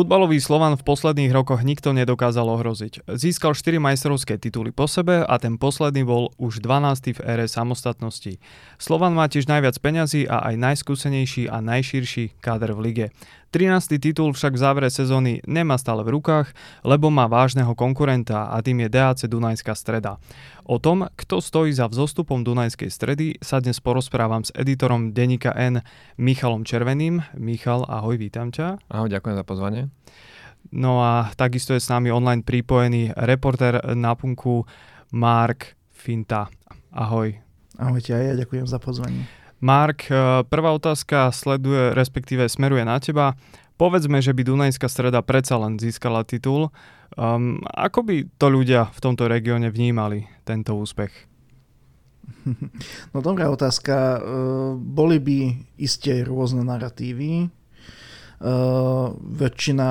Futbalový Slovan v posledných rokoch nikto nedokázal ohroziť. Získal 4 majstrovské tituly po sebe a ten posledný bol už 12. v ére samostatnosti. Slovan má tiež najviac peňazí a aj najskúsenejší a najširší káder v lige. 13. titul však v závere sezóny nemá stále v rukách, lebo má vážneho konkurenta a tým je DAC Dunajská streda. O tom, kto stojí za vzostupom Dunajskej stredy, sa dnes porozprávam s editorom Denika N. Michalom Červeným. Michal, ahoj, vítam ťa. Ahoj, ďakujem za pozvanie. No a takisto je s nami online pripojený reporter na punku Mark Finta. Ahoj. Ahojte, aj ja ďakujem za pozvanie. Mark, eh, prvá otázka sleduje, respektíve smeruje na teba. Povedzme, že by Dunajská streda predsa len získala titul. Um, ako by to ľudia v tomto regióne vnímali, tento úspech? No dobrá otázka. Eh, boli by isté rôzne narratívy. Uh, väčšina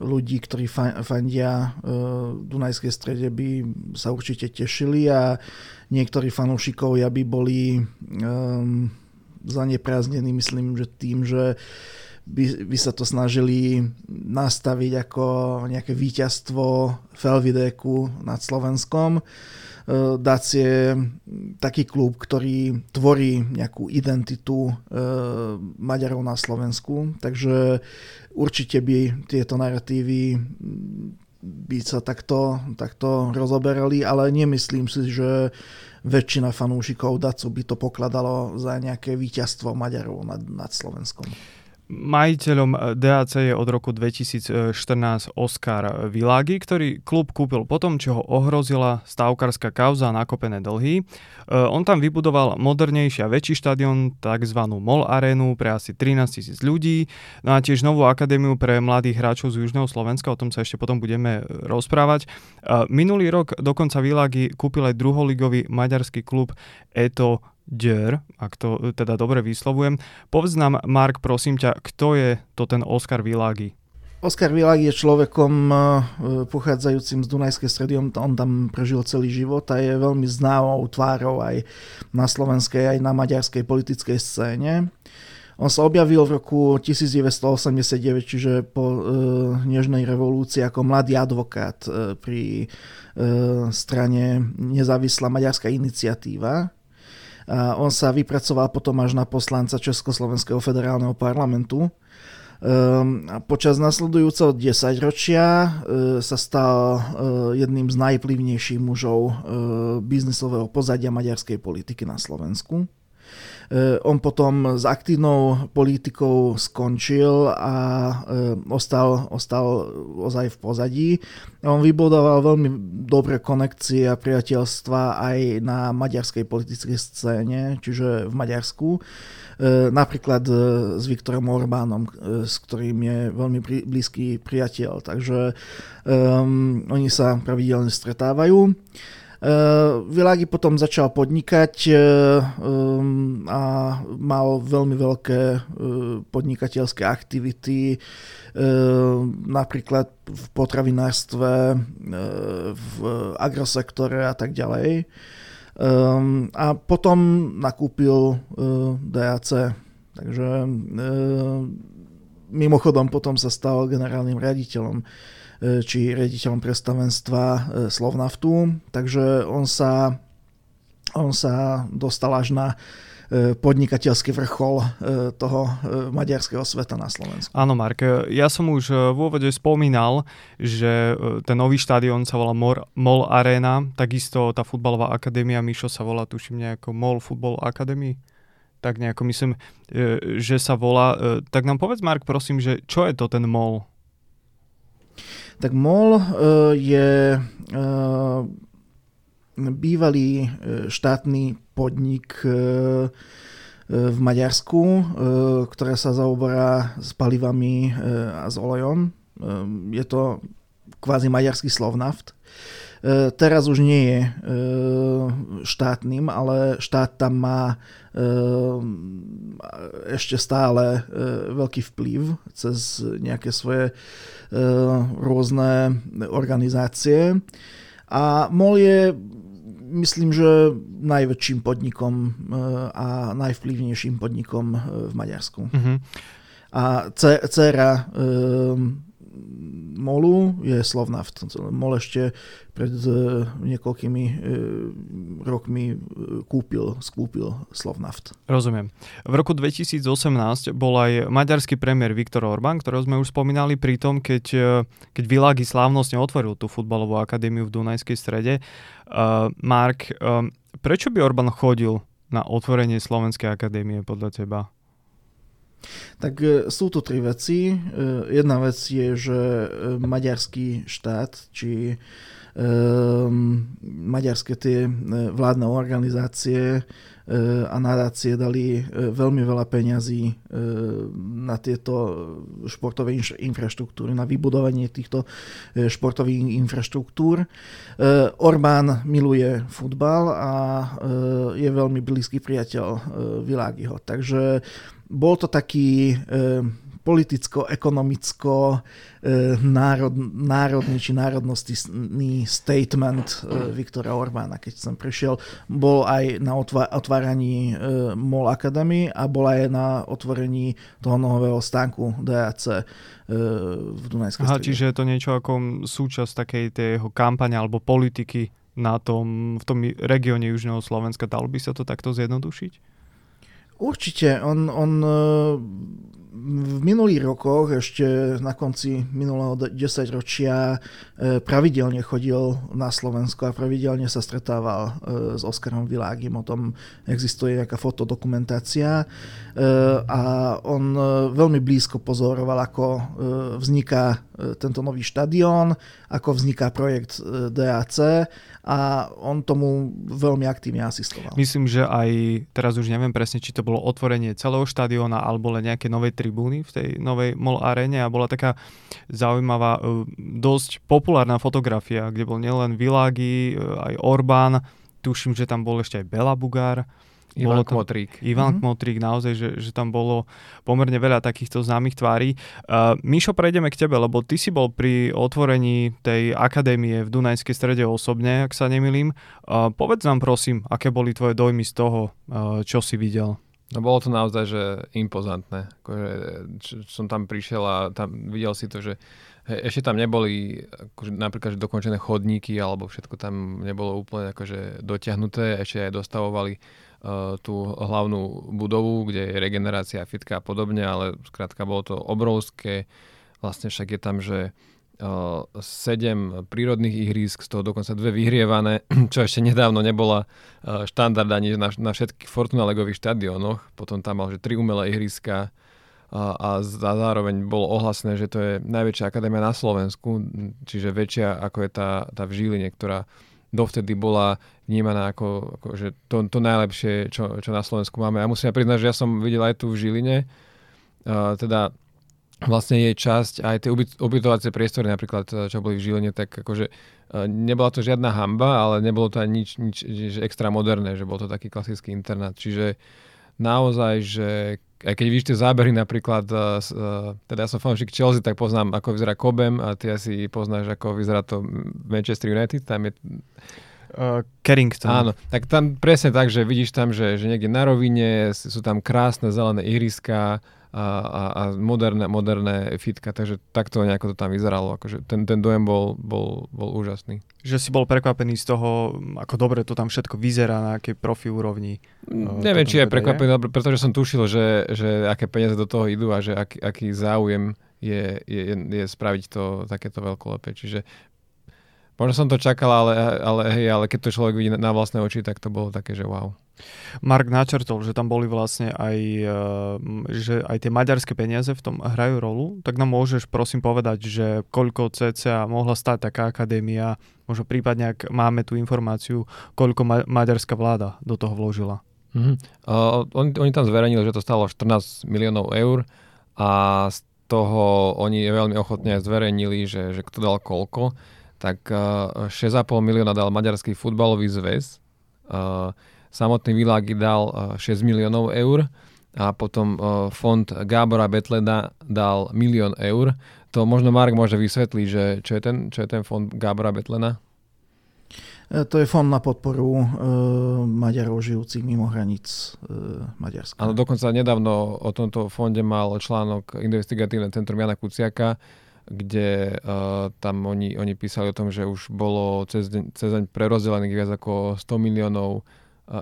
ľudí, ktorí fandia uh, Dunajskej strede by sa určite tešili a niektorí fanúšikovia by boli um, zaneprázdnený, myslím, že tým, že by, by sa to snažili nastaviť ako nejaké víťazstvo Felvideku nad Slovenskom. E, Dac je taký klub, ktorý tvorí nejakú identitu e, Maďarov na Slovensku, takže určite by tieto narratívy by sa takto, takto rozoberali, ale nemyslím si, že väčšina fanúšikov Dacu by to pokladalo za nejaké víťazstvo Maďarov nad, nad Slovenskom. Majiteľom eh, DAC je od roku 2014 Oskar Világi, ktorý klub kúpil potom, čo ho ohrozila stavkárska kauza a nakopené dlhy. Eh, on tam vybudoval modernejší a väčší štadión, tzv. MOL arénu pre asi 13 tisíc ľudí, no a tiež novú akadémiu pre mladých hráčov z Južného Slovenska, o tom sa ešte potom budeme eh, rozprávať. Minulý rok dokonca Világi kúpil aj druholigový maďarský klub Eto Dier, ak to teda dobre vyslovujem. Povedz nám, Mark, prosím ťa, kto je to ten Oskar Világi? Oskar Világi je človekom e, pochádzajúcim z Dunajskej stredy, on, on tam prežil celý život a je veľmi známou tvárou aj na slovenskej, aj na maďarskej politickej scéne. On sa objavil v roku 1989, čiže po e, Nežnej revolúcii ako mladý advokát e, pri e, strane nezávislá maďarská iniciatíva on sa vypracoval potom až na poslanca Československého federálneho parlamentu. A počas nasledujúceho 10 ročia uh, sa stal uh, jedným z najvplyvnejších mužov uh, biznisového pozadia maďarskej politiky na Slovensku. Eh, on potom s aktívnou politikou skončil a eh, ostal, ostal ozaj v pozadí. On vybudoval veľmi dobré konekcie a priateľstva aj na maďarskej politickej scéne, čiže v Maďarsku. Eh, napríklad s Viktorom Orbánom, s ktorým je veľmi blízky priateľ. Takže um, oni sa pravidelne stretávajú. Uh, Világi potom začal podnikať uh, um, a mal veľmi veľké podnikateľské aktivity, napríklad v potravinárstve, v agrosektore a tak ďalej. A potom nakúpil DAC. Takže mimochodom potom sa stal generálnym riaditeľom či riaditeľom predstavenstva e, Slovnaftu, takže on sa, on sa dostal až na e, podnikateľský vrchol toho maďarského sveta na Slovensku. Áno, Mark, ja som už v úvode spomínal, že ten nový štadión sa volá MOL Arena, takisto tá futbalová akadémia Mišo sa volá, tuším, nejako MOL Football Academy tak nejako myslím, že sa volá. Tak nám povedz, Mark, prosím, že čo je to ten MOL? Tak MOL e, je e, bývalý e, štátny podnik v Maďarsku, ktorá sa zaoberá s palivami a s olejom. Je to kvázi maďarský Slovnaft. Teraz už nie je štátnym, ale štát tam má ešte stále veľký vplyv cez nejaké svoje rôzne organizácie. A MOL je myslím, že najväčším podnikom a najvplyvnejším podnikom v Maďarsku. Uh-huh. A dcera Molu je Slovnaft. Mol ešte pred uh, niekoľkými uh, rokmi kúpil, skúpil Slovnaft. Rozumiem. V roku 2018 bol aj maďarský premiér Viktor Orbán, ktorého sme už spomínali pri tom, keď, keď Világi slávnostne otvoril tú futbalovú akadémiu v Dunajskej strede. Mark, prečo by Orbán chodil na otvorenie Slovenskej akadémie podľa teba? Tak e, sú tu tri veci. E, jedna vec je, že e, maďarský štát, či maďarské tie vládne organizácie a nadácie dali veľmi veľa peňazí na tieto športové infraštruktúry, na vybudovanie týchto športových infraštruktúr. Orbán miluje futbal a je veľmi blízky priateľ Világiho. Takže bol to taký e, politicko-ekonomicko e, národ, národný či národnostný statement e, Viktora Orbána, keď som prišiel. Bol aj na otváraní MOL Academy a bol aj na otvorení toho nového stánku DAC v Dunajskej Aha, čiže je to niečo ako súčasť takej tej jeho kampane alebo politiky na tom, v tom regióne Južného Slovenska. Dalo by sa to takto zjednodušiť? Určite, on, on e, v minulých rokoch, ešte na konci minulého desaťročia, e, pravidelne chodil na Slovensko a pravidelne sa stretával e, s Oskarom Világim. O tom existuje nejaká fotodokumentácia a on veľmi blízko pozoroval, ako vzniká tento nový štadión, ako vzniká projekt DAC a on tomu veľmi aktívne asistoval. Myslím, že aj teraz už neviem presne, či to bolo otvorenie celého štadióna alebo len nejaké novej tribúny v tej novej MOL arene a bola taká zaujímavá, e, dosť populárna fotografia, kde bol nielen Világi, e, aj Orbán, tuším, že tam bol ešte aj Bela Bugár Ivan Kmotrík. Ivan mm-hmm. Kmotrík, naozaj, že, že tam bolo pomerne veľa takýchto známych tvári. Uh, Mišo, prejdeme k tebe, lebo ty si bol pri otvorení tej akadémie v Dunajskej strede osobne, ak sa nemilím. Uh, povedz nám prosím, aké boli tvoje dojmy z toho, uh, čo si videl. No bolo to naozaj, že impozantné. Akože, som tam prišiel a tam videl si to, že ešte tam neboli akože, napríklad že dokončené chodníky alebo všetko tam nebolo úplne akože dotiahnuté, ešte aj dostavovali Eh, tú hlavnú budovu, kde je regenerácia, fitka a podobne, ale skrátka bolo to obrovské. Vlastne však je tam, že uh, sedem prírodných ihrísk, z toho dokonca dve vyhrievané, čo ešte nedávno nebola uh, štandard ani na, na všetkých Fortuna Legových štadiónoch. Potom tam mal, že tri umelé ihriska a, a zároveň bolo ohlasné, že to je najväčšia akadémia na Slovensku, čiže väčšia ako je tá, tá v Žiline, ktorá dovtedy bola vnímaná ako, ako že to, to najlepšie, čo, čo na Slovensku máme. A musím priznať, že ja som videl aj tu v Žiline, teda vlastne jej časť, aj tie ubytovacie priestory napríklad, čo boli v Žiline, tak akože uh, nebola to žiadna hamba, ale nebolo to ani nič, nič že extra moderné, že bol to taký klasický internát. Čiže naozaj, že aj keď vidíš tie zábery napríklad, uh, teda ja som fanúšik Chelsea, tak poznám, ako vyzerá Kobem a ty asi poznáš, ako vyzerá to Manchester United. Tam je... Uh, Carrington. Áno, tak tam presne tak, že vidíš tam, že, že niekde na rovine sú tam krásne zelené ihriska, a, a, moderné, moderné fitka, takže takto nejako to tam vyzeralo. Akože ten, ten dojem bol, bol, bol úžasný. Že si bol prekvapený z toho, ako dobre to tam všetko vyzerá, na akej profi úrovni. Mm, neviem, či je teda prekvapený, je? pretože som tušil, že, že aké peniaze do toho idú a že aký, aký záujem je, je, je spraviť to takéto veľkolepé. Čiže možno som to čakal, ale, ale, hej, ale keď to človek vidí na vlastné oči, tak to bolo také, že wow. Mark načrtol, že tam boli vlastne aj, eh, že aj tie maďarské peniaze v tom hrajú rolu, tak nám môžeš prosím povedať, že koľko cca mohla stať taká akadémia, možno prípadne, ak máme tú informáciu, koľko ma- maďarská vláda do toho vložila. Mm-hmm. Uh, oni, oni tam zverejnili, že to stalo 14 miliónov eur a z toho oni veľmi ochotne zverejnili, že, že kto dal koľko. Tak uh, eh, 6,5 milióna dal Maďarský futbalový zväz, uh, Samotný Világi dal 6 eh, miliónov eur a potom eh, fond Gábora Betleda dal milión eur. To možno Mark môže vysvetliť, že čo je ten, čo je ten fond Gábora Betlena? Eh, to je fond na podporu e, Maďarov žijúcich mimo hraníc e, Maďarska. Áno, dokonca nedávno o tomto fonde mal článok Investigatívne centrum Jana Kuciaka, kde uh, tam oni, oni písali o tom, že už bolo cez deň, cez deň prerozdelených viac ako 100 miliónov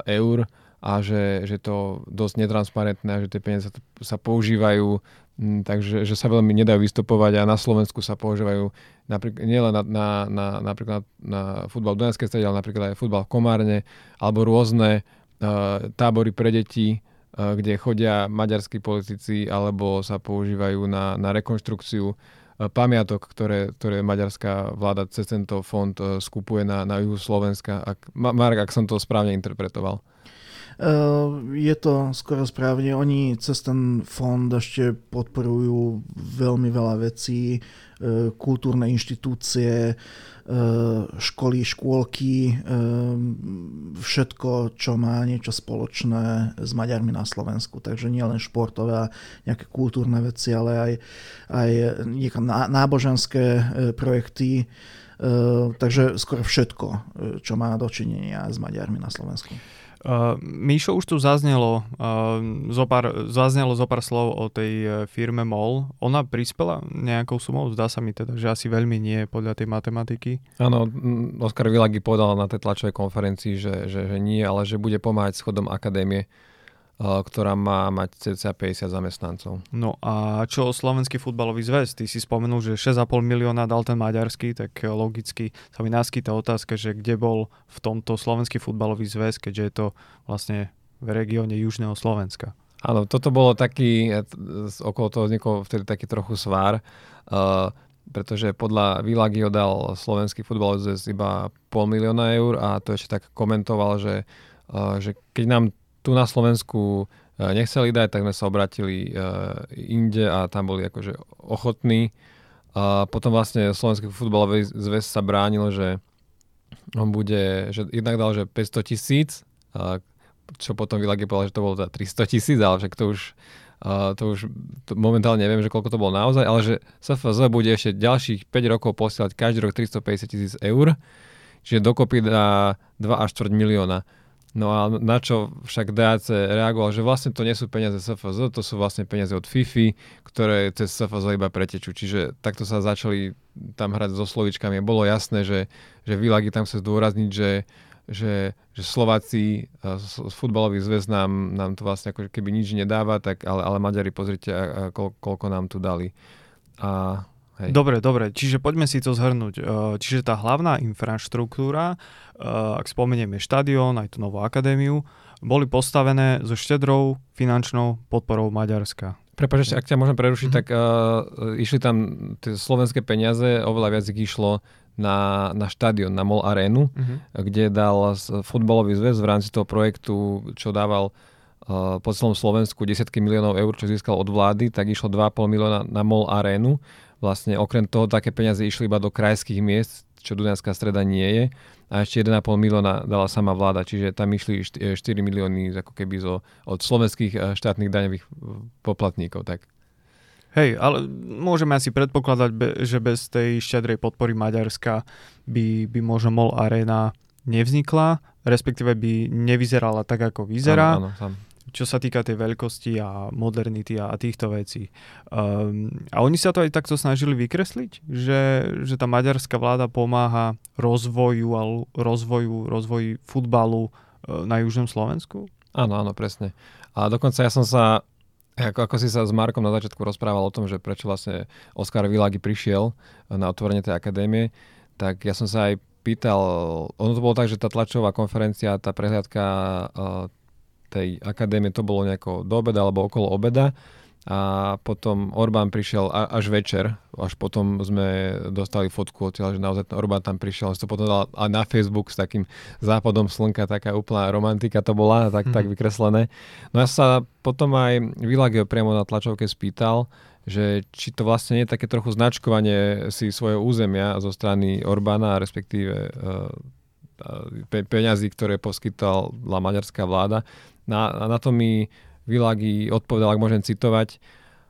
eur a že, že to dosť netransparentné a že tie peniaze sa používajú m, takže že sa veľmi nedajú vystupovať a na Slovensku sa používajú napríklad, nielen na, na, na, napríklad na futbal v Dunajskej strede, ale napríklad aj futbal v Komárne alebo rôzne uh, tábory pre deti, uh, kde chodia maďarskí politici alebo sa používajú na, na rekonštrukciu pamiatok, ktoré, ktoré maďarská vláda cez tento fond skupuje na, na juhu Slovenska. Ak, Mark, ak som to správne interpretoval. Eh, je to skoro správne. Oni cez ten fond ešte podporujú veľmi veľa vecí, kultúrne inštitúcie, školy, škôlky, všetko, čo má niečo spoločné s Maďarmi na Slovensku. Takže nie len športové a nejaké kultúrne veci, ale aj, aj náboženské projekty. Takže skoro všetko, čo má dočinenia s Maďarmi na Slovensku. Uh, Míšo, už tu zaznelo, uh, zopár, zaznelo zopár slov o tej uh, firme MOL. Ona prispela nejakou sumou? Zdá sa mi teda, že asi veľmi nie podľa tej matematiky. Áno, Oskar Vilagi povedal na tej tlačovej konferencii, že, že, že nie, ale že bude pomáhať schodom akadémie ktorá má mať cca 50 zamestnancov. No a čo Slovenský futbalový zväz? Ty si spomenul, že 6,5 milióna dal ten maďarský, tak logicky sa mi naskytá otázka, že kde bol v tomto Slovenský futbalový zväz, keďže je to vlastne v regióne Južného Slovenska. Áno, toto bolo taký, okolo toho vznikol vtedy taký trochu svár, uh, pretože podľa Vilagio dal slovenský futbalový zväz iba pol milióna eur a to ešte tak komentoval, že, uh, že keď nám tu na Slovensku e, nechceli dať, tak sme sa obratili e, inde a tam boli akože ochotní. A potom vlastne Slovenský futbalový zväz sa bránil, že on bude, že jednak dal, že 500 tisíc, čo potom Vilagi povedal, že to bolo 300 teda tisíc, ale však to už, to už momentálne neviem, že koľko to bolo naozaj, ale že SFZ bude ešte ďalších 5 rokov posielať každý rok 350 tisíc eur, čiže dokopy dá 2 až 4 milióna. No a na čo však DAC reagoval, že vlastne to nie sú peniaze SFZ, to sú vlastne peniaze od FIFI, ktoré cez SFZ iba pretečú. Čiže takto sa začali tam hrať so slovičkami. Bolo jasné, že, že Vilagi tam chce zdôrazniť, že, že, že Slováci, futbalový zväz nám, nám to vlastne ako keby nič nedáva, tak, ale, ale Maďari, pozrite, koľko nám tu dali. A Hej. Dobre, dobre, čiže poďme si to zhrnúť. E, čiže tá hlavná infraštruktúra, e, ak spomenieme štadión, aj tú novú akadémiu, boli postavené so štedrou finančnou podporou Maďarska. Prepač, ak ťa môžem prerušiť, mm-hmm. tak uh, išli tam tie slovenské peniaze, oveľa viac ich išlo na, na štadión, na MOL Arenu, mm-hmm. kde dal futbalový zväz v rámci toho projektu, čo dával uh, po celom Slovensku desiatky miliónov eur, čo získal od vlády, tak išlo 2,5 milióna na MOL Arenu Vlastne okrem toho také peniaze išli iba do krajských miest, čo Dunajská streda nie je. A ešte 1,5 milióna dala sama vláda, čiže tam išli 4 milióny ako keby zo, od slovenských eh, štátnych daňových eh, poplatníkov. Tak. Hej, ale môžeme asi predpokladať, že bez tej štedrej podpory Maďarska by, by možno MOL Arena nevznikla, respektíve by nevyzerala tak, ako vyzerá. Áno, áno, čo sa týka tej veľkosti a modernity a, a týchto vecí. Um, a oni sa to aj takto snažili vykresliť, že, že tá maďarská vláda pomáha rozvoju, a rozvoju, rozvoju futbalu uh, na južnom Slovensku? Áno, áno, presne. A dokonca ja som sa ako, ako si sa s Markom na začiatku rozprával o tom, že prečo vlastne Oskar Vilagi prišiel na otvorenie tej akadémie, tak ja som sa aj pýtal, ono to bolo tak, že tá tlačová konferencia, tá prehliadka uh, tej akadémie to bolo nejako do obeda alebo okolo obeda a potom Orbán prišiel až večer, až potom sme dostali fotku odtiaľ, že naozaj ten Orbán tam prišiel, že to potom dal aj na Facebook s takým západom slnka, taká úplná romantika to bola, tak, mm-hmm. tak vykreslené. No ja sa potom aj Vilagio priamo na tlačovke spýtal, že či to vlastne nie je také trochu značkovanie si svojho územia zo strany Orbána, respektíve uh, peňazí, ktoré poskytala maďarská vláda, na, na to mi Vilagi odpovedal, ak môžem citovať.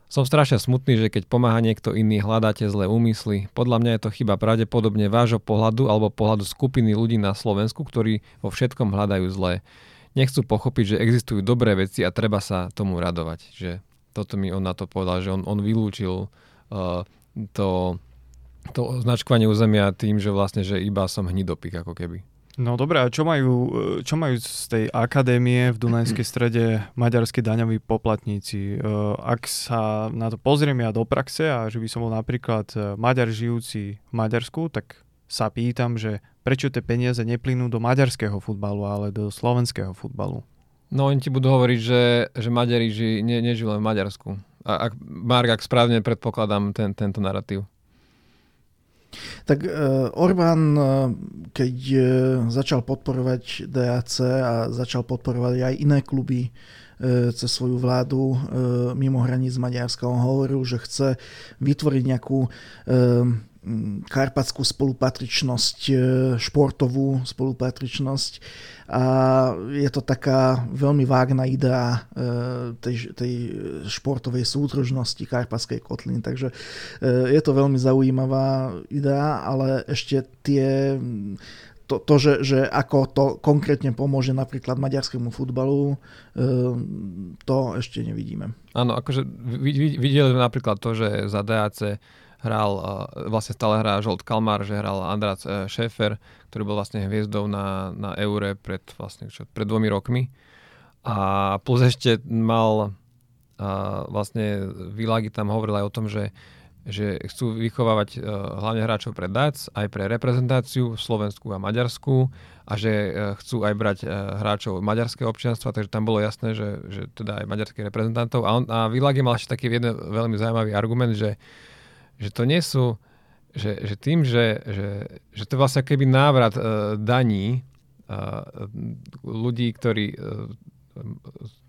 Som strašne smutný, že keď pomáha niekto iný, hľadáte zlé úmysly. Podľa mňa je to chyba pravdepodobne vášho pohľadu alebo pohľadu skupiny ľudí na Slovensku, ktorí vo všetkom hľadajú zlé. Nechcú pochopiť, že existujú dobré veci a treba sa tomu radovať. Že toto mi on na to povedal, že on, on vylúčil uh, to to označkovanie územia tým, že vlastne, že iba som hnidopik ako keby. No dobré, a čo majú, čo majú z tej akadémie v Dunajskej strede maďarskí daňoví poplatníci? E, ak sa na to pozriem ja do praxe a že by som bol napríklad e, Maďar žijúci v Maďarsku, tak sa pýtam, že prečo tie peniaze neplynú do maďarského futbalu, ale do slovenského futbalu? No oni ti budú hovoriť, že, že Maďari ži, ne, nežijú len v Maďarsku. A ak, Mark, ak správne predpokladám ten, tento narratív. Tak uh, Orbán, uh, keď uh, začal podporovať DAC a začal podporovať aj iné kluby cez svoju vládu mimo hraníc Maďarska, on hovoril, že chce vytvoriť nejakú karpatskú spolupatričnosť, športovú spolupatričnosť a je to taká veľmi vágna idea tej, tej športovej súdržnosti Karpatskej kotliny, takže je to veľmi zaujímavá idea, ale ešte tie to, to že, že ako to konkrétne pomôže napríklad maďarskému futbalu, to ešte nevidíme. Áno, akože videli sme napríklad to, že za DAC hral, vlastne stále hrá Žolt Kalmar, že hral András e, Šéfer, ktorý bol vlastne hviezdou na, na Eure pred, vlastne, čo, pred dvomi rokmi. A plus ešte mal a vlastne Világi tam hovoril aj o tom, že, že chcú vychovávať uh, hlavne hráčov pre DAC, aj pre reprezentáciu Slovensku a Maďarsku a že uh, chcú aj brať hráčov maďarského občianstva, takže tam bolo jasné, že, že teda aj maďarských reprezentantov. A, on, a Világi mal ešte taký jeden veľmi zaujímavý argument, že že to nie sú, že, že tým, že, že, že to je vlastne keby návrat uh, daní uh, ľudí, ktorí uh,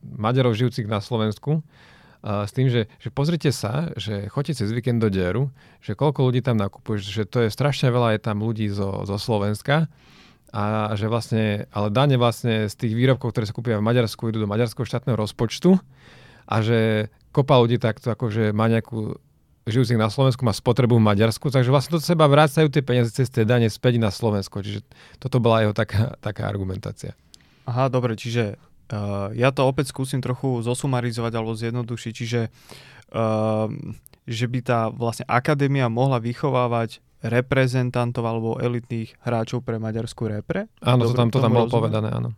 Maďarov žijúcich na Slovensku, uh, s tým, že, že pozrite sa, že chodíte cez víkend do Deru, že koľko ľudí tam nakupuje, že to je strašne veľa, je tam ľudí zo, zo Slovenska a že vlastne, ale dane vlastne z tých výrobkov, ktoré sa kúpia v Maďarsku, idú do maďarského štátneho rozpočtu a že kopa ľudí takto akože má nejakú žijúcich na Slovensku má spotrebu v Maďarsku, takže vlastne do seba vrácajú tie peniaze cez tie dane späť na Slovensko. Čiže toto bola jeho taká, taká argumentácia. Aha, dobre, čiže uh, ja to opäť skúsim trochu zosumarizovať alebo zjednodušiť. Čiže uh, že by tá vlastne akadémia mohla vychovávať reprezentantov alebo elitných hráčov pre maďarskú repre? Áno, Dobre, to tam, to tam bolo rozumiem. povedané, áno.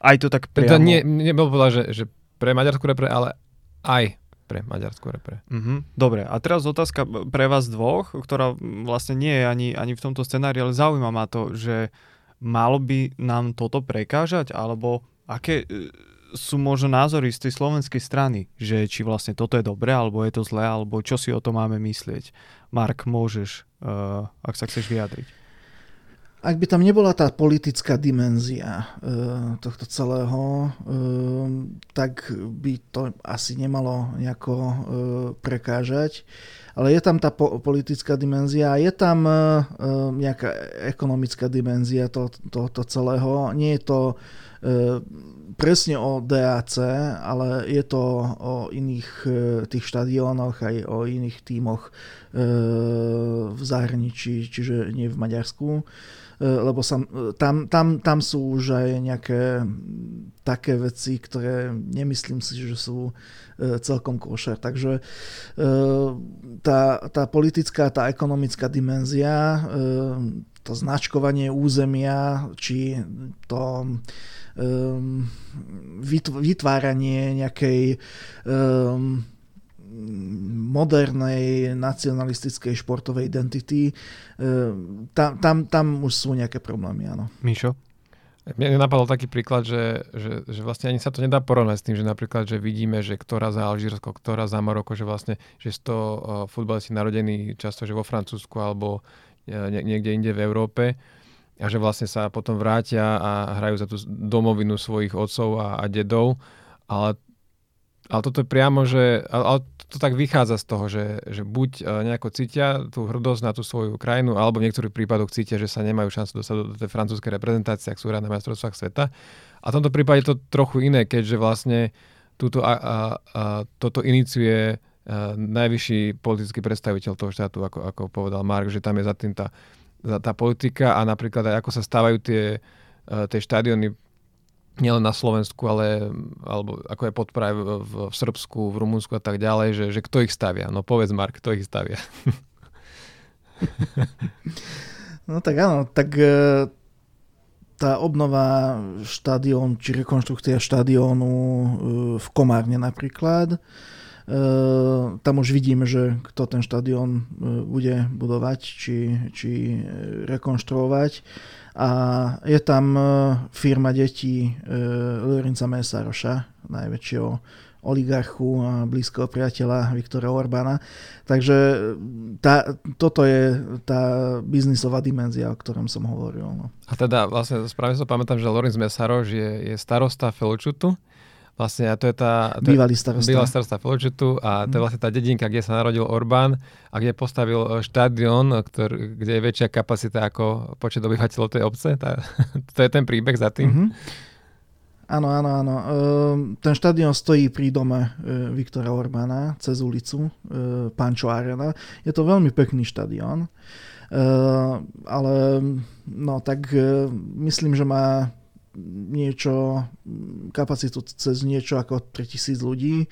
Aj to tak priamo? To nie, nebolo povedať, že, že pre maďarskú repre, ale aj pre maďarskú repre. Mm-hmm. Dobre, a teraz otázka pre vás dvoch, ktorá vlastne nie je ani, ani v tomto scenári, ale zaujíma ma to, že malo by nám toto prekážať, alebo aké e, sú možno názory z tej slovenskej strany, že či vlastne toto je dobré, alebo je to zlé, alebo čo si o to máme myslieť. Mark, môžeš, uh, ak sa chceš vyjadriť ak by tam nebola tá politická dimenzia e, tohto celého, e, tak by to asi nemalo nejako e, prekážať. Ale je tam tá po- politická dimenzia je tam e, nejaká ekonomická dimenzia to, tohoto celého. Nie je to e, presne o DAC, ale je to o iných e, tých štadiónoch, aj o iných tímoch e, v zahraničí, čiže nie v Maďarsku. E, lebo sam, e, tam, tam, tam sú už aj nejaké také veci, ktoré nemyslím si, že sú e, celkom košer. Takže tá, tá politická, tá ekonomická dimenzia, to značkovanie územia, či to vytváranie nejakej modernej nacionalistickej športovej identity, e, tam, tam, tam už sú nejaké problémy, áno. Mišo? Mne napadol taký príklad, že, že, že vlastne ani sa to nedá porovnať s tým, že napríklad, že vidíme, že ktorá za Alžírsko, ktorá za Maroko, že vlastne, že to uh, futbalisti narodení často, že vo Francúzsku alebo uh, niekde inde v Európe a že vlastne sa potom vrátia a hrajú za tú domovinu svojich otcov a, a dedov, ale ale toto je priamo, že ale to tak vychádza z toho, že, že buď e, nejako cítia tú hrdosť na tú svoju krajinu, alebo v niektorých prípadoch cítia, že sa nemajú šancu dostať do, do tej francúzskej reprezentácie, ak sú hrať na majstrovstvách sveta. A v tomto prípade je to trochu iné, keďže vlastne túto, a, a, a, toto iniciuje e, najvyšší politický predstaviteľ toho štátu, ako, ako povedal Mark, že tam je za tým tá, tá politika a napríklad aj ako sa stávajú tie, e, tie štadióny nielen na Slovensku, ale alebo ako je podpora v, v, Srbsku, v Rumunsku a tak ďalej, že, že kto ich stavia? No povedz Mark, kto ich stavia? no tak áno, tak e, tá obnova štadión, či rekonštrukcia štadiónu e, v Komárne napríklad, tam už vidíme, že kto ten štadión bude budovať, či, či rekonštruovať. A je tam firma detí Lorenza Mesaroša, najväčšieho oligarchu a blízkeho priateľa Viktora Orbána. Takže tá, toto je tá biznisová dimenzia, o ktorom som hovoril. No. A teda vlastne správne sa pamätám, že Lorenz Mesaroš je, je starosta Feločutu. Vlastne a to je tá... To bývalý starosta. Bývalý starosta Feločutu a to je mhm. vlastne tá dedinka, kde sa narodil Orbán a kde postavil e, štadión, kde je väčšia kapacita ako počet obyvateľov tej obce. Tá, to je ten príbeh za tým. Mm-hmm. Áno, áno, áno. Ehm, ten štadión stojí pri dome e, Viktora Orbána cez ulicu e, Pančo Arena. Je to veľmi pekný štadión, ehm, ale no tak myslím, že má niečo, kapacitu cez niečo ako 3000 ľudí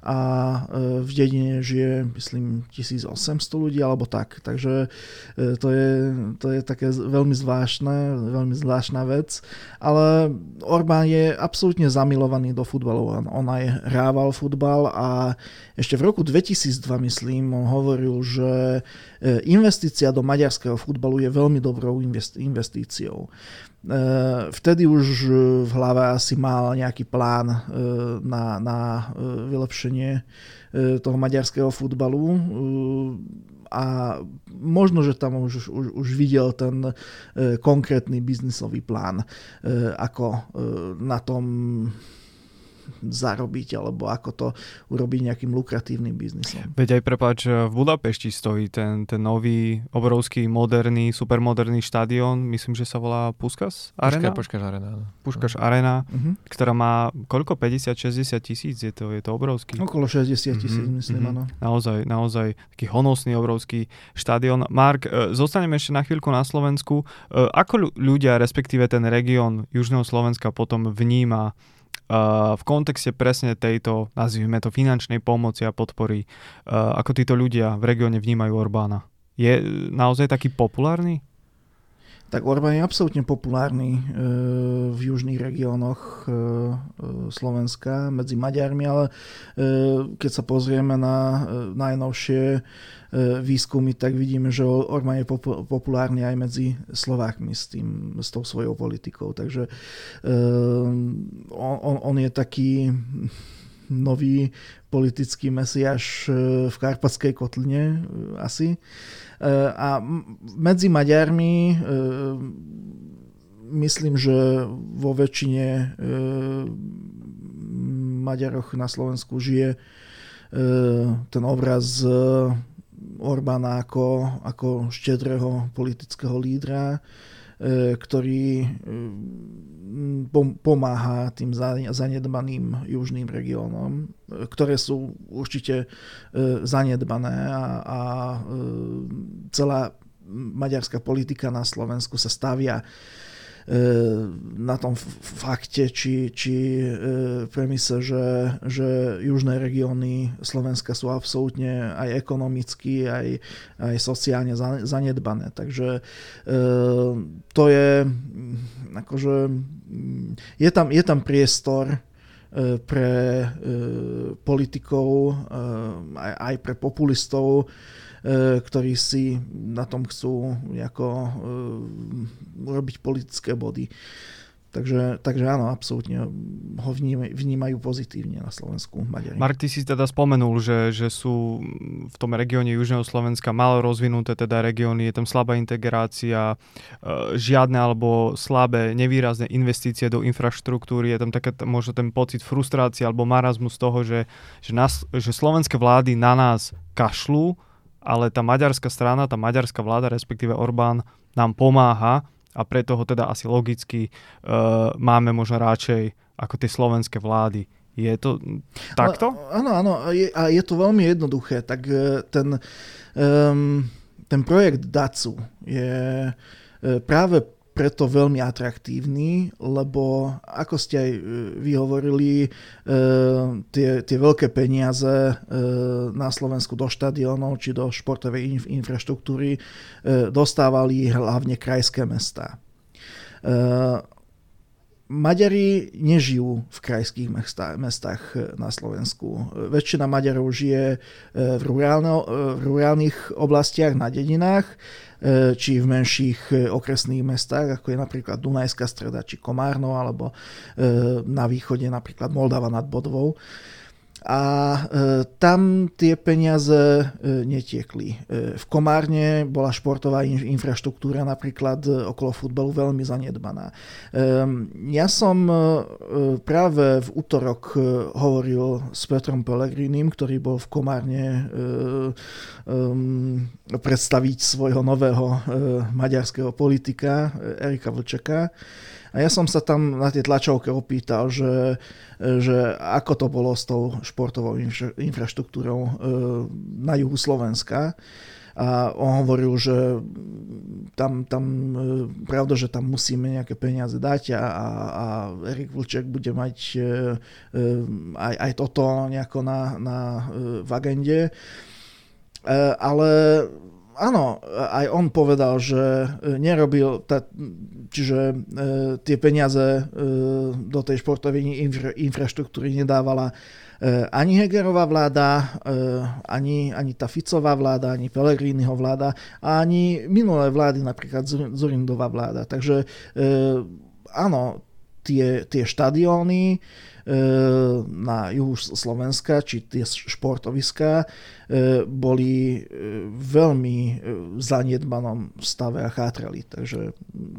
a e, v dedine žije, myslím, 1800 ľudí alebo tak. Takže e, to je, to je také veľmi zvláštne, veľmi zvláštna vec. Ale Orbán je absolútne zamilovaný do futbalu. On aj hrával futbal a ešte v roku 2002, myslím, on hovoril, že e, investícia do maďarského futbalu je veľmi dobrou investíciou. Vtedy už v hlave asi mal nejaký plán na, na vylepšenie e, toho maďarského futbalu. E, a možno, že tam už, už, už videl ten e, konkrétny biznisový plán, ako na tom zarobiť, alebo ako to urobiť nejakým lukratívnym biznisom. Veď aj prepáč, v Budapešti stojí ten, ten nový, obrovský, moderný, supermoderný štadión, myslím, že sa volá Puskas Arena? Puškaš Arena. Puskas Arena, uh-huh. ktorá má koľko? 50-60 tisíc, je to, je to obrovský. Okolo 60 tisíc, uh-huh. myslím, uh-huh. áno. Naozaj, naozaj taký honosný, obrovský štadión. Mark, e, zostaneme ešte na chvíľku na Slovensku. E, ako ľudia, respektíve ten región Južného Slovenska potom vníma v kontexte presne tejto, nazvime to, finančnej pomoci a podpory, ako títo ľudia v regióne vnímajú Orbána. Je naozaj taký populárny? Tak Orbán je absolútne populárny e, v južných regiónoch e, e, Slovenska medzi Maďarmi, ale keď sa pozrieme na najnovšie výskumy, tak vidíme, že Orbán je populárny aj medzi Slovákmi s, tým, s tou svojou politikou. Takže on, on je taký nový politický mesiaš v Karpatskej kotline asi. A medzi Maďarmi e, myslím, že vo väčšine e, Maďaroch na Slovensku žije e, ten obraz Orbána ako, ako štedrého politického lídra, ktorý pomáha tým zanedbaným južným regiónom, ktoré sú určite e, zanedbané a, a e, celá maďarská politika na Slovensku sa stavia E, na tom fakte, či, či e, premise, že, že južné regióny Slovenska sú absolútne aj ekonomicky, aj, aj sociálne zanedbané. Takže e, to je akože je tam, je tam priestor pre politikov, aj pre populistov, E, ktorí si na tom chcú nejako e, robiť politické body. Takže, takže áno, absolútne ho vnímajú pozitívne na Slovensku Maďari. Mark, ty si teda spomenul, že, že sú v tom regióne Južného Slovenska malo rozvinuté teda regióny, je tam slabá integrácia, e, žiadne alebo slabé, nevýrazné investície do infraštruktúry, je tam také možno ten pocit frustrácie alebo marazmu z toho, že, že, nás, že slovenské vlády na nás kašľú, ale tá maďarská strana, tá maďarská vláda, respektíve Orbán, nám pomáha a preto ho teda asi logicky uh, máme možno radšej ako tie slovenské vlády. Je to takto? Áno, áno, je, a je to veľmi jednoduché. Tak e, ten, um, ten projekt DACU je e, práve preto veľmi atraktívny, lebo ako ste aj vy hovorili, tie, tie veľké peniaze na Slovensku do štadionov či do športovej infraštruktúry dostávali hlavne krajské mesta. Maďari nežijú v krajských mestách, mestách na Slovensku. Väčšina Maďarov žije e, v, rurálno, e, v rurálnych oblastiach, na dedinách, či v menších okresných mestách, ako je napríklad Dunajská streda, či Komárno, alebo na východe napríklad Moldava nad Bodvou a e, tam tie peniaze e, netiekli. E, v Komárne bola športová in, infraštruktúra napríklad okolo futbalu veľmi zanedbaná. Ja som práve v útorok hovoril s Petrom Pelegrinim, ktorý bol v Komárne predstaviť svojho nového maďarského politika Erika Vlčeka. A ja som sa tam na tej tlačovke opýtal, že, že ako to bolo s tou športovou infra, infraštruktúrou e, na juhu Slovenska. A on hovoril, že tam, tam e, pravda, že tam musíme nejaké peniaze dať a, a, Erik Vlček bude mať e, aj, aj toto nejako na, na, v agende. Ale áno, aj on povedal, že e, nerobil, tá, čiže e, tie peniaze e, do tej športovej infra, infraštruktúry nedávala e, ani Hegerová vláda, e, ani, ani tá Ficová vláda, ani Pelegriniho vláda, ani minulé vlády, napríklad Zurindová vláda. Takže e, áno, tie, tie štadióny, E, na juhu Slovenska, či tie športoviská, e, boli e, veľmi v zanedbanom stave a chátrali. Takže,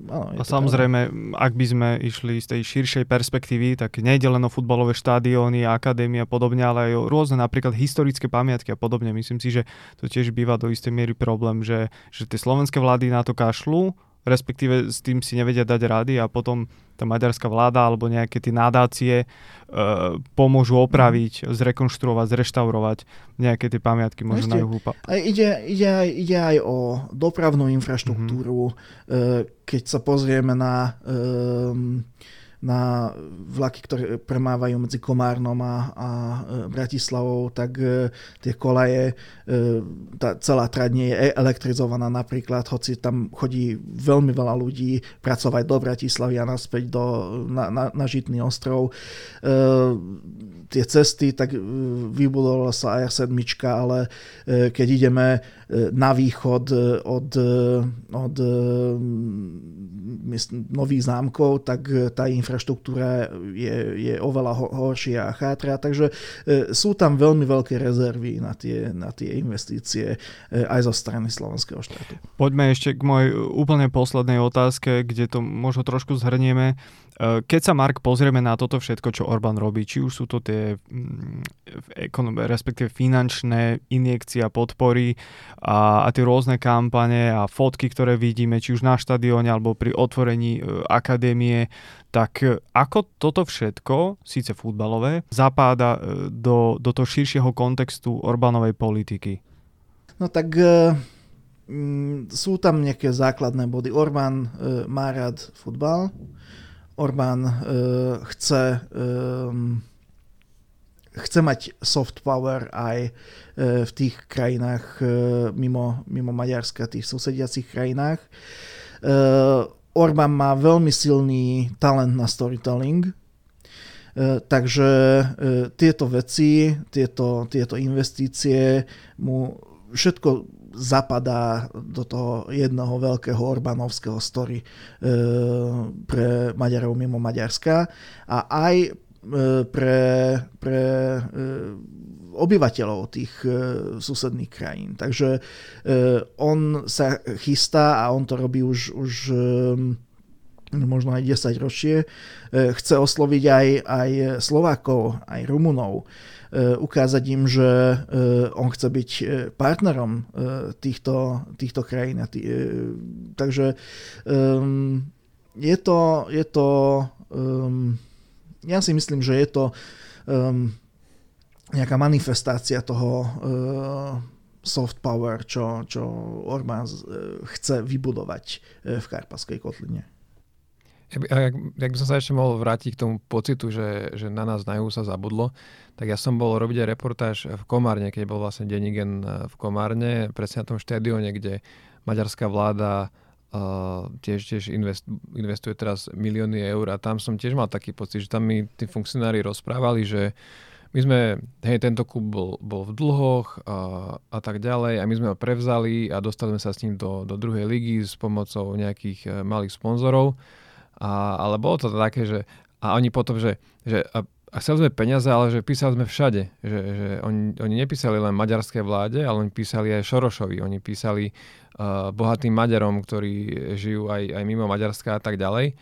áno, a samozrejme, pravda. ak by sme išli z tej širšej perspektívy, tak nejde len o futbalové štádióny, akadémie a podobne, ale aj o rôzne napríklad historické pamiatky a podobne. Myslím si, že to tiež býva do istej miery problém, že, že tie slovenské vlády na to kašľú, respektíve s tým si nevedia dať rady a potom tá maďarská vláda alebo nejaké tie nadácie e, pomôžu opraviť, zrekonštruovať, zreštaurovať nejaké tie pamiatky možno Ešte, na juhu. A ide, ide, aj, ide aj o dopravnú infraštruktúru. Mm-hmm. E, keď sa pozrieme na e, na vlaky, ktoré premávajú medzi Komárnom a, a e, Bratislavou, tak e, tie kolaje, e, tá celá trať nie je elektrizovaná napríklad, hoci tam chodí veľmi veľa ľudí pracovať do Bratislavy a naspäť do, na, na, na Žitný ostrov. Tie cesty, tak vybudovala sa AR7, ale keď ideme na východ od, od nových zámkov, tak tá infraštruktúra je, je oveľa horšia a chátra, takže e, sú tam veľmi veľké rezervy na tie, na tie investície e, aj zo strany slovenského štátu. Poďme ešte k mojej úplne poslednej otázke, kde to možno trošku zhrnieme. E, keď sa, Mark, pozrieme na toto všetko, čo Orbán robí, či už sú to tie mm, respektíve finančné injekcie a podpory a, a tie rôzne kampane a fotky, ktoré vidíme, či už na štadióne alebo pri otvorení akadémie, tak e, ako toto všetko, síce futbalové, zapáda e, do, do toho širšieho kontextu Orbánovej politiky? No tak e, mm, sú tam nejaké základné body. Orbán e, má rád futbal, Orbán e, chce, e, chce mať soft power aj e, v tých krajinách e, mimo, mimo Maďarska, tých susediacich krajinách. E, Orbán má veľmi silný talent na storytelling, e, takže e, tieto veci, tieto, tieto investície mu všetko zapadá do toho jedného veľkého Orbánovského story e, pre Maďarov mimo Maďarska a aj pre, pre obyvateľov tých e, susedných krajín. Takže e, on sa chystá a on to robí už, už e, možno aj 10 ročie. Chce osloviť aj, aj Slovákov, aj Rumunov. Ukázať im, že on chce byť partnerom týchto, týchto krajín. Takže je to, je to ja si myslím, že je to um, nejaká manifestácia toho uh, soft power, čo, čo Orbán uh, chce vybudovať uh, v Karpatskej kotline. Ak, ak by som sa ešte mohol vrátiť k tomu pocitu, že, že na nás na sa zabudlo, tak ja som bol robiť reportáž v Komárne, keď bol vlastne Denigen v Komárne, presne na tom štadióne, kde maďarská vláda uh, tiež, tiež invest, investuje teraz milióny eur a tam som tiež mal taký pocit, že tam mi tí funkcionári rozprávali, že my sme, hej, tento klub bol, bol v dlhoch a, a tak ďalej a my sme ho prevzali a dostali sme sa s ním do, do druhej ligy s pomocou nejakých uh, malých sponzorov. A, ale bolo to také, že a oni potom, že, že a, a chceli sme peniaze, ale že písali sme všade. Že, že oni, oni nepísali len maďarské vláde, ale oni písali aj Šorošovi. Oni písali uh, bohatým Maďarom, ktorí žijú aj, aj mimo Maďarska a tak ďalej.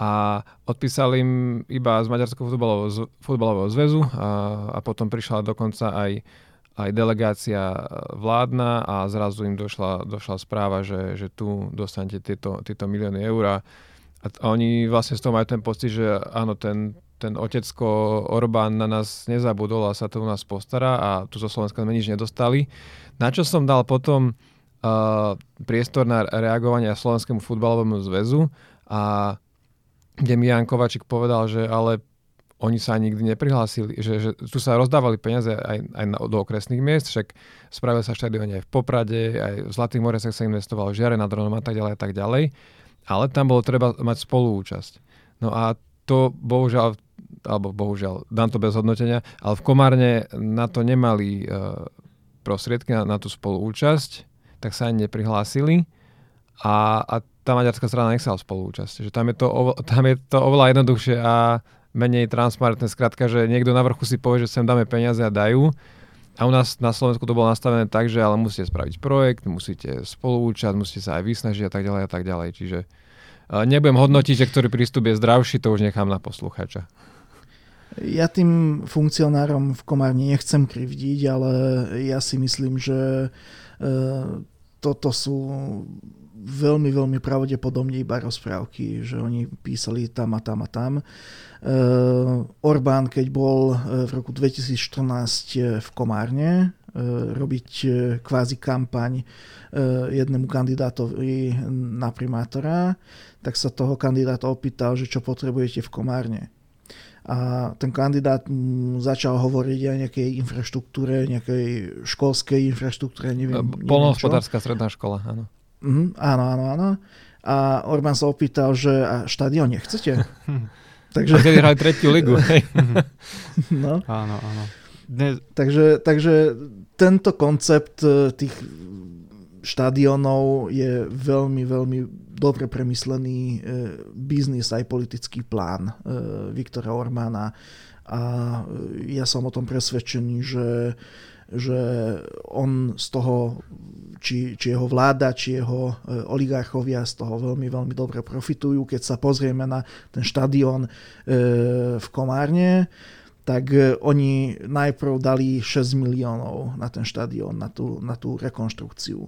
A odpísali im iba z Maďarského futbalového, futbalového zväzu a, a potom prišla dokonca aj, aj delegácia vládna a zrazu im došla, došla správa, že, že tu dostanete tieto, tieto milióny eur. A, a oni vlastne z toho majú ten pocit, že áno, ten, ten otecko Orbán na nás nezabudol a sa to u nás postará a tu zo Slovenska sme nič nedostali. Na čo som dal potom uh, priestor na reagovanie Slovenskému futbalovému zväzu a kde mi Jan Kovačik povedal, že ale oni sa nikdy neprihlásili, že, že tu sa rozdávali peniaze aj, aj na, do okresných miest, však spravil sa štadióne aj v Poprade, aj v Zlatých Moresech sa investoval v Žiare nad Ronom a tak ďalej a tak ďalej, ale tam bolo treba mať spoluúčasť. No a to bohužiaľ alebo bohužiaľ, dám to bez hodnotenia, ale v Komárne na to nemali uh, prostriedky na, na tú spoluúčasť, tak sa ani neprihlásili a, a tá maďarská strana nechcela spoluúčasť. Že tam, je to, tam je to oveľa jednoduchšie a menej transparentné. Skrátka, že niekto na vrchu si povie, že sem dáme peniaze a dajú. A u nás na Slovensku to bolo nastavené tak, že ale musíte spraviť projekt, musíte spoluúčať, musíte sa aj vysnažiť a tak ďalej a tak ďalej. Čiže nebudem hodnotiť, že ktorý prístup je zdravší, to už nechám na posluchača. Ja tým funkcionárom v Komárni nechcem krivdiť, ale ja si myslím, že e, toto sú veľmi, veľmi pravdepodobne iba rozprávky, že oni písali tam a tam a tam. E, Orbán, keď bol e, v roku 2014 v Komárne robiť kvázi kampaň jednému kandidátovi na primátora, tak sa toho kandidáta opýtal, že čo potrebujete v Komárne a ten kandidát začal hovoriť aj nejakej infraštruktúre, nejakej školskej infraštruktúre, neviem. Polnohospodárska stredná škola, áno. Mm, áno, áno, áno. A Orbán sa opýtal, že a štadión nechcete? takže... A vtedy hrali tretiu ligu. no. Áno, áno. Dnes... Takže, takže tento koncept e, tých štadiónov je veľmi, veľmi dobre premyslený e, biznis aj politický plán e, Viktora Ormána a e, ja som o tom presvedčený, že, že on z toho, či, či jeho vláda, či jeho oligarchovia z toho veľmi, veľmi dobre profitujú. Keď sa pozrieme na ten štadión v Komárne, tak oni najprv dali 6 miliónov na ten štadión, na tú, na tú rekonštrukciu.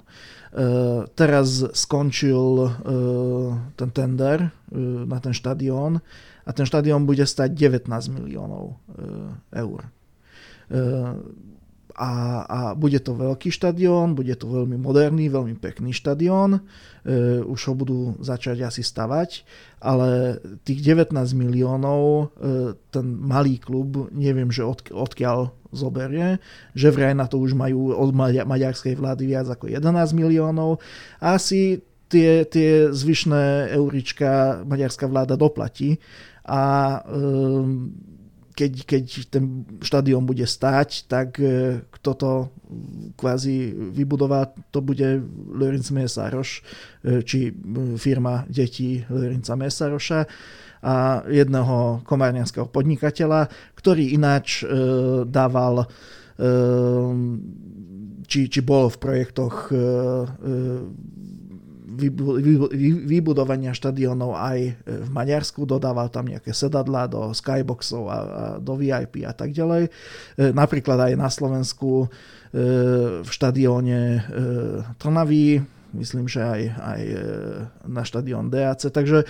Teraz skončil ten tender na ten štadión a ten štadión bude stať 19 miliónov eur. A, a bude to veľký štadión, bude to veľmi moderný, veľmi pekný štadión. E, už ho budú začať asi stavať, ale tých 19 miliónov e, ten malý klub, neviem, že od, odkiaľ zoberie, že vraj na to už majú od maďarskej vlády viac ako 11 miliónov. Asi tie, tie zvyšné eurička maďarská vláda doplatí a e, keď, keď ten štadión bude stáť, tak e, kto to kvázi vybudová, to bude Lorenz Mesaroš, e, či firma detí Lorenza Mesaroša a jedného komárňanského podnikateľa, ktorý ináč e, dával či, či bol v projektoch vybudovania štadiónov aj e, v Maďarsku, dodával tam nejaké sedadlá do skyboxov a, a do VIP a tak ďalej. E, napríklad aj na Slovensku e, v štadióne Trnavy, myslím, že aj, aj na štadión DAC. Takže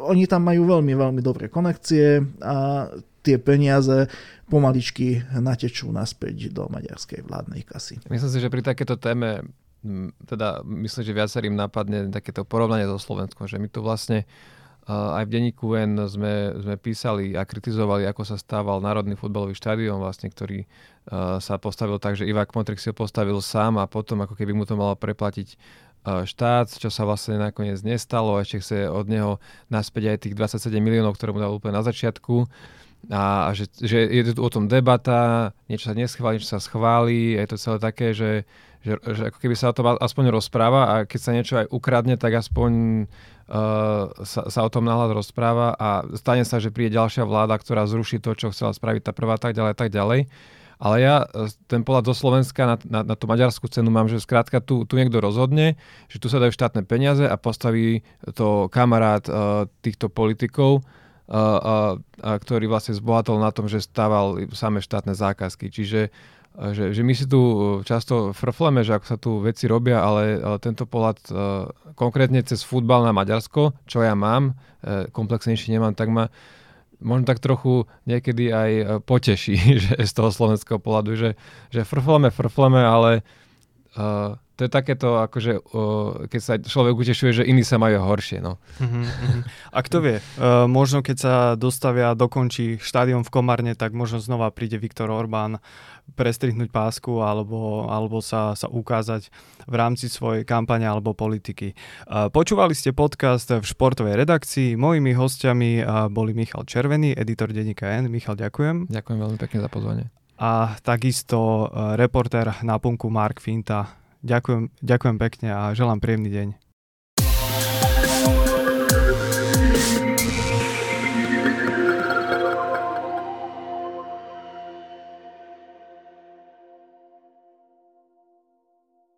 oni tam majú veľmi, veľmi dobré konekcie a tie peniaze pomaličky natečú naspäť do maďarskej vládnej kasy. Myslím si, že pri takéto téme teda myslím, že viacerým napadne takéto porovnanie so Slovenskom, že my tu vlastne aj v denníku N sme, sme písali a kritizovali, ako sa stával Národný futbalový štadión, vlastne, ktorý uh, sa postavil tak, že Ivak Montrik si ho postavil sám a potom ako keby mu to malo preplatiť uh, štát, čo sa vlastne nakoniec nestalo. Ešte chce od neho naspäť aj tých 27 miliónov, ktoré mu dal úplne na začiatku. A, a že, že je tu o tom debata, niečo sa neschváli, niečo sa schváli, je to celé také, že, že, že ako keby sa o tom aspoň rozpráva a keď sa niečo aj ukradne, tak aspoň uh, sa, sa o tom nahľad rozpráva a stane sa, že príde ďalšia vláda, ktorá zruší to, čo chcela spraviť tá prvá, tak ďalej, tak ďalej. Ale ja e, ten pohľad do Slovenska na, na, na tú maďarskú cenu mám, že skrátka tu, tu niekto rozhodne, že tu sa dajú štátne peniaze a postaví to kamarát uh, týchto politikov, uh, uh, uh, ktorý vlastne zbohatol na tom, že stával samé štátne zákazky. Čiže že, že my si tu e, často frfleme, že ako sa tu veci robia, ale, ale tento pohľad uh, konkrétne cez futbal na Maďarsko, čo ja mám, uh, komplexnejšie nemám, tak ma možno tak trochu niekedy aj poteší že z toho slovenského pohľadu, že, že frfleme, frfleme, ale uh, to je takéto, akože, uh, keď sa človek utešuje, že iní sa majú horšie. No. Uh-huh, A kto vie, uh, možno keď sa dostavia a dokončí štádium v Komarne, tak možno znova príde Viktor Orbán prestrihnúť pásku alebo, alebo sa, sa ukázať v rámci svojej kampane alebo politiky. Uh, počúvali ste podcast v športovej redakcii. Mojimi hostiami uh, boli Michal Červený, editor denníka N. Michal, ďakujem. Ďakujem veľmi pekne za pozvanie. A takisto uh, reportér na punku Mark Finta Ďakujem, ďakujem pekne a želám príjemný deň.